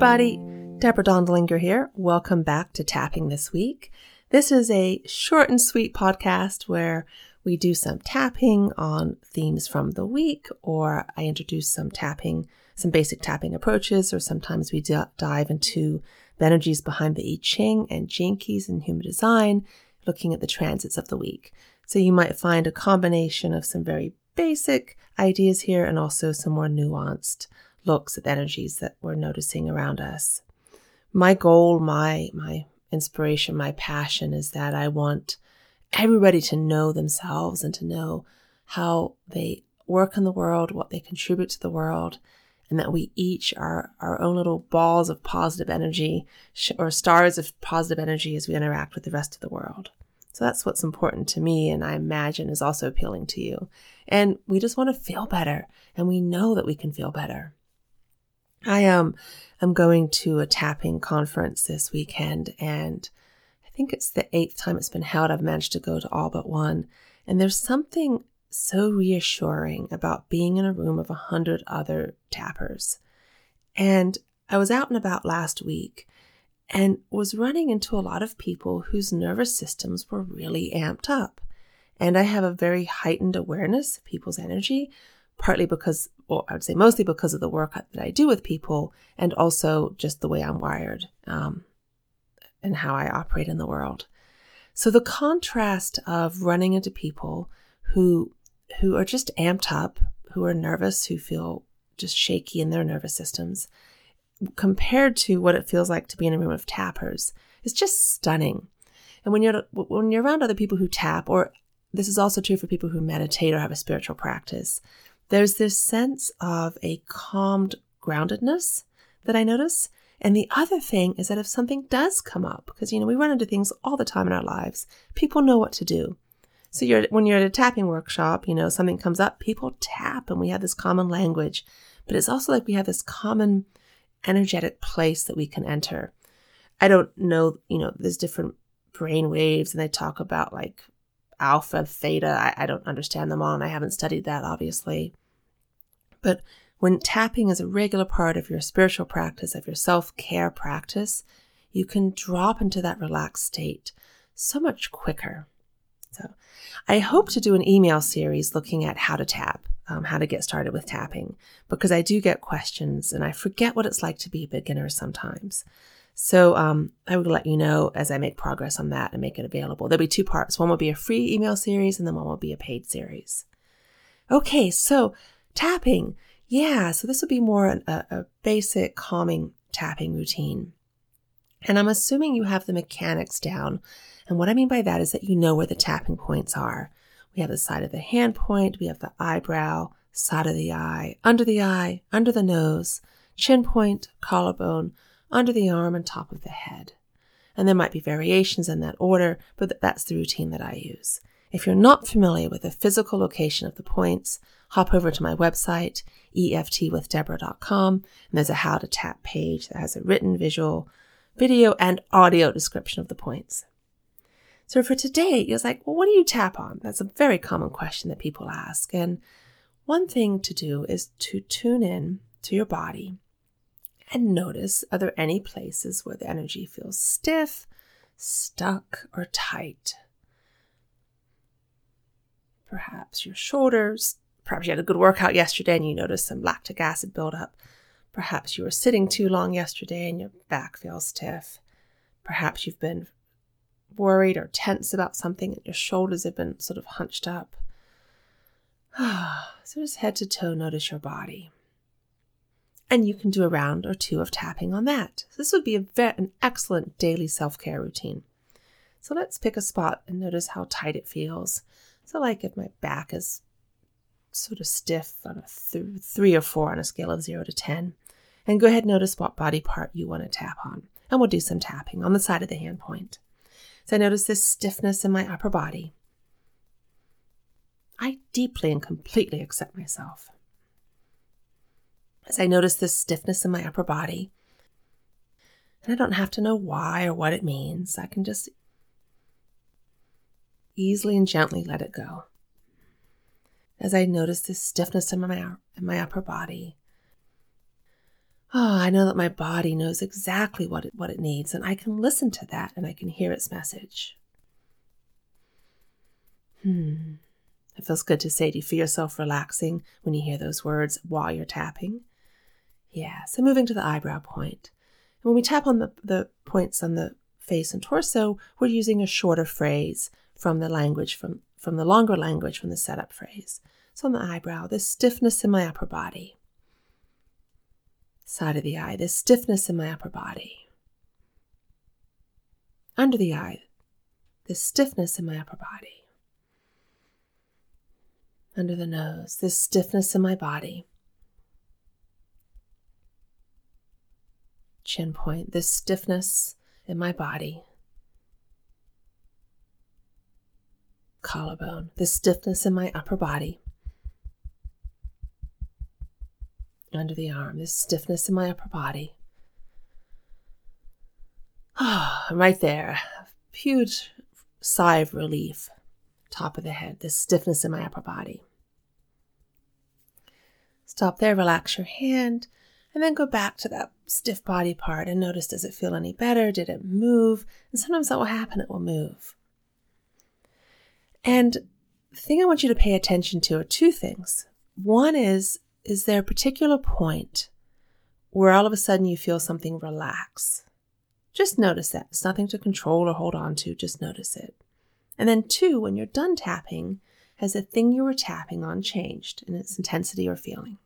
everybody. Deborah Dondelinger here. Welcome back to Tapping This Week. This is a short and sweet podcast where we do some tapping on themes from the week, or I introduce some tapping, some basic tapping approaches, or sometimes we d- dive into the energies behind the I Ching and Keys in human design, looking at the transits of the week. So you might find a combination of some very basic ideas here and also some more nuanced looks at the energies that we're noticing around us. My goal, my my inspiration, my passion is that I want everybody to know themselves and to know how they work in the world, what they contribute to the world, and that we each are our own little balls of positive energy or stars of positive energy as we interact with the rest of the world. So that's what's important to me, and I imagine is also appealing to you. And we just want to feel better, and we know that we can feel better. I am. um, am going to a tapping conference this weekend, and I think it's the eighth time it's been held. I've managed to go to all but one. And there's something so reassuring about being in a room of a hundred other tappers. And I was out and about last week and was running into a lot of people whose nervous systems were really amped up. And I have a very heightened awareness of people's energy, partly because, or I would say mostly because of the work that I do with people and also just the way I'm wired. Um, and how I operate in the world. So the contrast of running into people who who are just amped up, who are nervous, who feel just shaky in their nervous systems, compared to what it feels like to be in a room of tappers, is just stunning. And when you're when you're around other people who tap, or this is also true for people who meditate or have a spiritual practice, there's this sense of a calmed groundedness that I notice and the other thing is that if something does come up, because you know we run into things all the time in our lives, people know what to do. So you're when you're at a tapping workshop, you know something comes up, people tap, and we have this common language. But it's also like we have this common energetic place that we can enter. I don't know, you know, there's different brain waves, and they talk about like alpha, theta. I, I don't understand them all, and I haven't studied that obviously. But when tapping is a regular part of your spiritual practice, of your self care practice, you can drop into that relaxed state so much quicker. So, I hope to do an email series looking at how to tap, um, how to get started with tapping, because I do get questions and I forget what it's like to be a beginner sometimes. So um, I will let you know as I make progress on that and make it available. There'll be two parts. One will be a free email series, and then one will be a paid series. Okay, so tapping. Yeah, so this would be more an, a, a basic calming tapping routine. And I'm assuming you have the mechanics down. And what I mean by that is that you know where the tapping points are. We have the side of the hand point, we have the eyebrow, side of the eye, under the eye, under the nose, chin point, collarbone, under the arm, and top of the head. And there might be variations in that order, but that's the routine that I use. If you're not familiar with the physical location of the points, hop over to my website, eftwithdeborah.com, and there's a how to tap page that has a written, visual, video, and audio description of the points. So for today, you're like, well, what do you tap on? That's a very common question that people ask. And one thing to do is to tune in to your body and notice are there any places where the energy feels stiff, stuck, or tight? Perhaps your shoulders, Perhaps you had a good workout yesterday and you noticed some lactic acid buildup. Perhaps you were sitting too long yesterday and your back feels stiff. Perhaps you've been worried or tense about something and your shoulders have been sort of hunched up. so just head to toe, notice your body. And you can do a round or two of tapping on that. So this would be a ve- an excellent daily self care routine. So let's pick a spot and notice how tight it feels. So, like if my back is sort of stiff on a th- three or four on a scale of zero to 10. And go ahead and notice what body part you want to tap on. And we'll do some tapping on the side of the hand point. So I notice this stiffness in my upper body. I deeply and completely accept myself. As I notice this stiffness in my upper body, and I don't have to know why or what it means, I can just easily and gently let it go as I notice this stiffness in my, in my upper body. Oh, I know that my body knows exactly what it, what it needs, and I can listen to that and I can hear its message. Hmm. It feels good to say, do you feel yourself relaxing when you hear those words while you're tapping? Yeah, so moving to the eyebrow point. And when we tap on the, the points on the face and torso, we're using a shorter phrase from the language, from, from the longer language from the setup phrase. So on the eyebrow, this stiffness in my upper body. Side of the eye, this stiffness in my upper body. Under the eye, this stiffness in my upper body. Under the nose, this stiffness in my body. Chin point, this stiffness in my body. Collarbone, this stiffness in my upper body. Under the arm, this stiffness in my upper body. Oh, right there. Huge sigh of relief. Top of the head, this stiffness in my upper body. Stop there, relax your hand, and then go back to that stiff body part and notice does it feel any better? Did it move? And sometimes that will happen, it will move. And the thing I want you to pay attention to are two things. One is, is there a particular point where all of a sudden you feel something relax? Just notice that. It's nothing to control or hold on to, just notice it. And then, two, when you're done tapping, has the thing you were tapping on changed in its intensity or feeling?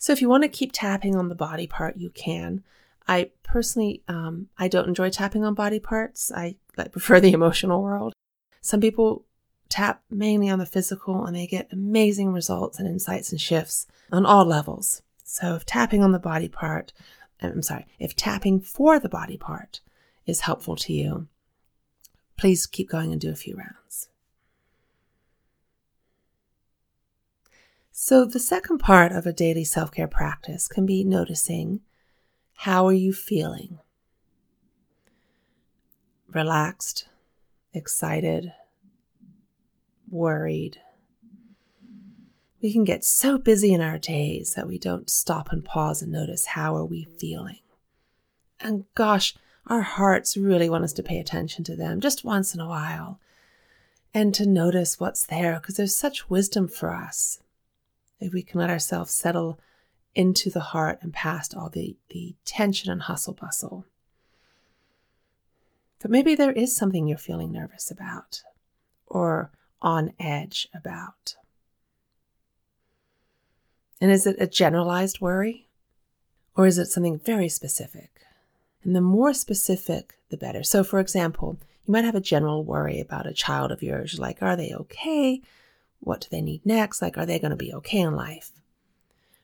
So if you want to keep tapping on the body part, you can. I personally, um, I don't enjoy tapping on body parts. I, I prefer the emotional world. Some people tap mainly on the physical and they get amazing results and insights and shifts on all levels. So if tapping on the body part, I'm sorry, if tapping for the body part is helpful to you, please keep going and do a few rounds. So, the second part of a daily self care practice can be noticing how are you feeling? Relaxed, excited, worried. We can get so busy in our days that we don't stop and pause and notice how are we feeling. And gosh, our hearts really want us to pay attention to them just once in a while and to notice what's there because there's such wisdom for us if we can let ourselves settle into the heart and past all the, the tension and hustle bustle. But maybe there is something you're feeling nervous about or on edge about. And is it a generalized worry? Or is it something very specific? And the more specific, the better. So, for example, you might have a general worry about a child of yours, like, are they okay? What do they need next? Like, are they going to be okay in life?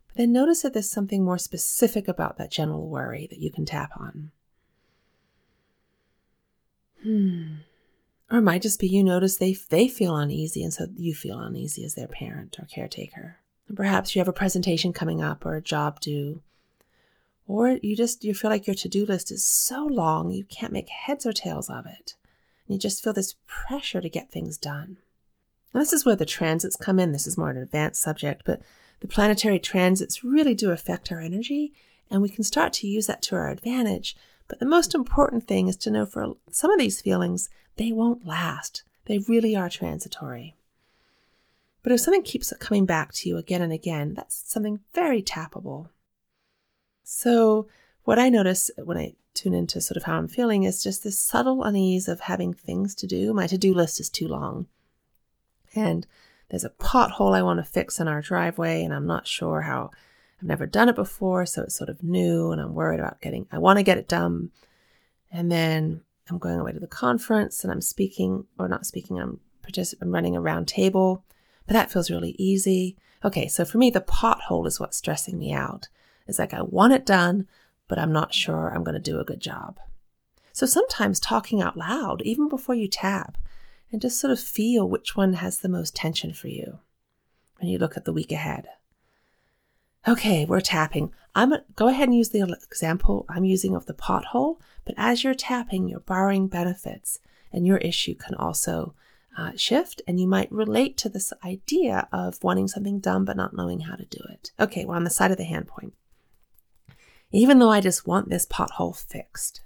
But then notice that there's something more specific about that general worry that you can tap on. Hmm. Or it might just be you notice they, they feel uneasy, and so you feel uneasy as their parent or caretaker. And perhaps you have a presentation coming up or a job due. Or you just you feel like your to-do list is so long you can't make heads or tails of it. And you just feel this pressure to get things done. Now, this is where the transits come in. This is more an advanced subject, but the planetary transits really do affect our energy, and we can start to use that to our advantage. But the most important thing is to know for some of these feelings, they won't last. They really are transitory. But if something keeps coming back to you again and again, that's something very tappable. So, what I notice when I tune into sort of how I'm feeling is just this subtle unease of having things to do. My to do list is too long and there's a pothole I want to fix in our driveway, and I'm not sure how. I've never done it before, so it's sort of new, and I'm worried about getting. I want to get it done, and then I'm going away to the conference, and I'm speaking or not speaking. I'm participating. I'm running a round table, but that feels really easy. Okay, so for me, the pothole is what's stressing me out. It's like I want it done, but I'm not sure I'm going to do a good job. So sometimes talking out loud, even before you tap, and just sort of feel which one has the most tension for you when you look at the week ahead. Okay, we're tapping. I'm go ahead and use the example I'm using of the pothole, but as you're tapping, you're borrowing benefits, and your issue can also uh, shift, and you might relate to this idea of wanting something done but not knowing how to do it. Okay, we're on the side of the hand point. Even though I just want this pothole fixed.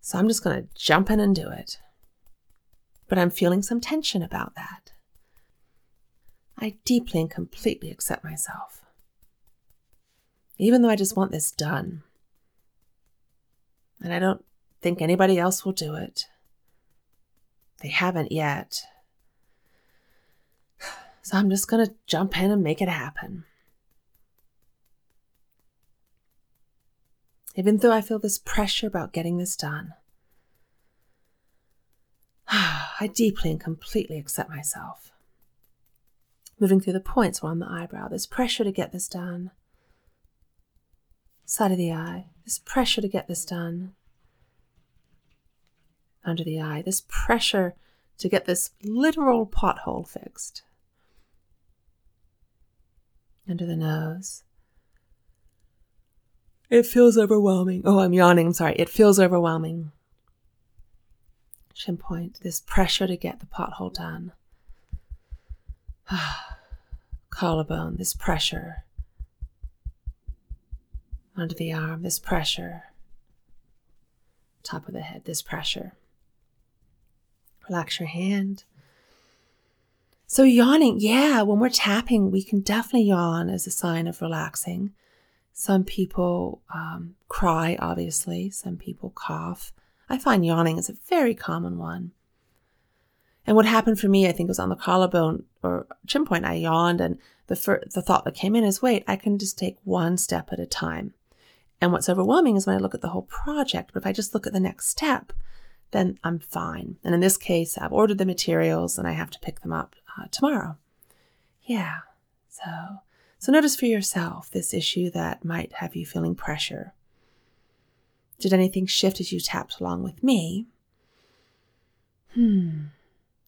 So I'm just going to jump in and do it. But I'm feeling some tension about that. I deeply and completely accept myself. Even though I just want this done. And I don't think anybody else will do it. They haven't yet. So I'm just going to jump in and make it happen. Even though I feel this pressure about getting this done, I deeply and completely accept myself. Moving through the points around the eyebrow, there's pressure to get this done. Side of the eye, there's pressure to get this done under the eye, this pressure to get this literal pothole fixed. Under the nose. It feels overwhelming. Oh, I'm yawning. I'm sorry. It feels overwhelming. Chin point, this pressure to get the pothole done. Collarbone, this pressure. Under the arm, this pressure. Top of the head, this pressure. Relax your hand. So, yawning, yeah, when we're tapping, we can definitely yawn as a sign of relaxing. Some people um, cry, obviously, some people cough. I find yawning is a very common one. And what happened for me, I think, was on the collarbone or chin point. I yawned, and the fir- the thought that came in is, wait, I can just take one step at a time. And what's overwhelming is when I look at the whole project. But if I just look at the next step, then I'm fine. And in this case, I've ordered the materials and I have to pick them up uh, tomorrow. Yeah. So, so notice for yourself this issue that might have you feeling pressure. Did anything shift as you tapped along with me? Hmm.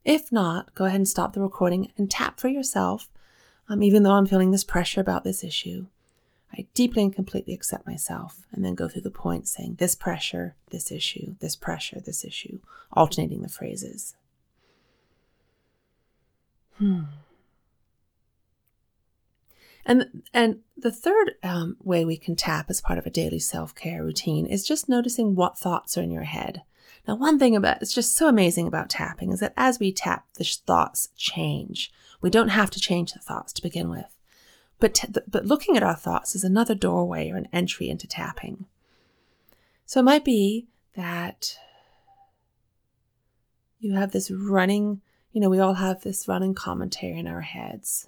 If not, go ahead and stop the recording and tap for yourself. Um, even though I'm feeling this pressure about this issue, I deeply and completely accept myself and then go through the points saying this pressure, this issue, this pressure, this issue, alternating the phrases. Hmm. And and the third um, way we can tap as part of a daily self care routine is just noticing what thoughts are in your head. Now, one thing about it's just so amazing about tapping is that as we tap, the thoughts change. We don't have to change the thoughts to begin with. But, t- but looking at our thoughts is another doorway or an entry into tapping. So it might be that you have this running, you know, we all have this running commentary in our heads.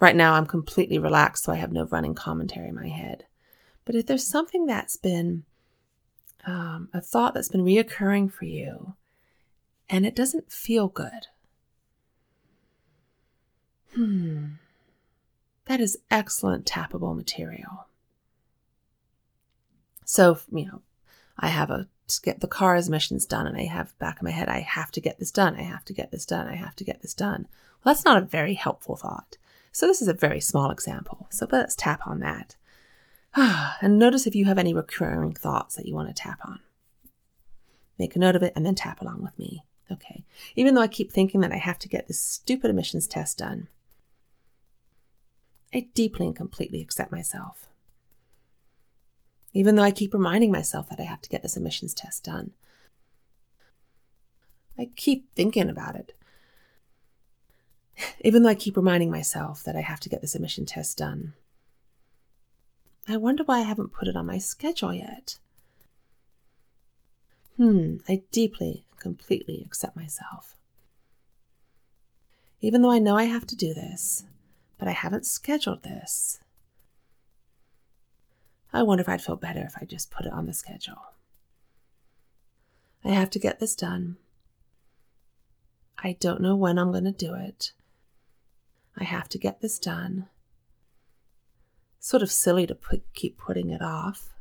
Right now, I'm completely relaxed, so I have no running commentary in my head. But if there's something that's been um, a thought that's been reoccurring for you and it doesn't feel good, hmm, that is excellent tappable material. So, you know, I have a get the car's emissions done and I have back in my head, I have to get this done. I have to get this done. I have to get this done. Well, that's not a very helpful thought. So this is a very small example. So let's tap on that. and notice if you have any recurring thoughts that you want to tap on. Make a note of it and then tap along with me. Okay. Even though I keep thinking that I have to get this stupid emissions test done, I deeply and completely accept myself. Even though I keep reminding myself that I have to get this emissions test done, I keep thinking about it. Even though I keep reminding myself that I have to get this emission test done, I wonder why I haven't put it on my schedule yet. Hmm, I deeply, completely accept myself. Even though I know I have to do this, but I haven't scheduled this. I wonder if I'd feel better if I just put it on the schedule. I have to get this done. I don't know when I'm going to do it. I have to get this done. Sort of silly to put, keep putting it off.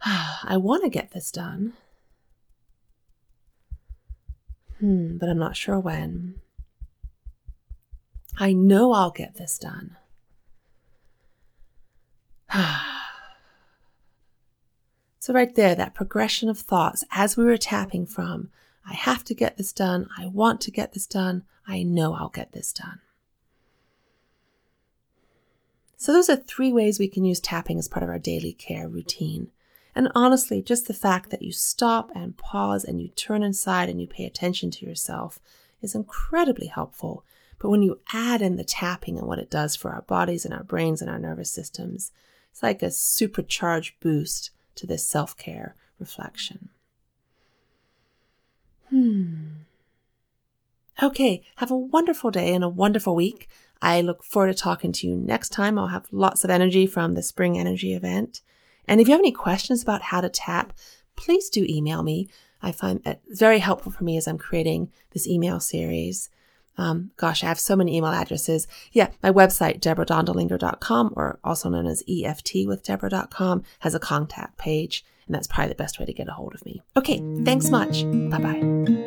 I want to get this done. Hmm, but I'm not sure when. I know I'll get this done. So, right there, that progression of thoughts as we were tapping from I have to get this done, I want to get this done, I know I'll get this done. So, those are three ways we can use tapping as part of our daily care routine. And honestly, just the fact that you stop and pause and you turn inside and you pay attention to yourself is incredibly helpful. But when you add in the tapping and what it does for our bodies and our brains and our nervous systems, it's like a supercharged boost to this self care reflection. Hmm. Okay, have a wonderful day and a wonderful week. I look forward to talking to you next time. I'll have lots of energy from the spring energy event. And if you have any questions about how to tap, please do email me. I find it very helpful for me as I'm creating this email series. Um, gosh, I have so many email addresses. Yeah, my website, debradondelinger.com, or also known as EFT with Deborah.com, has a contact page, and that's probably the best way to get a hold of me. Okay, thanks much. Bye bye.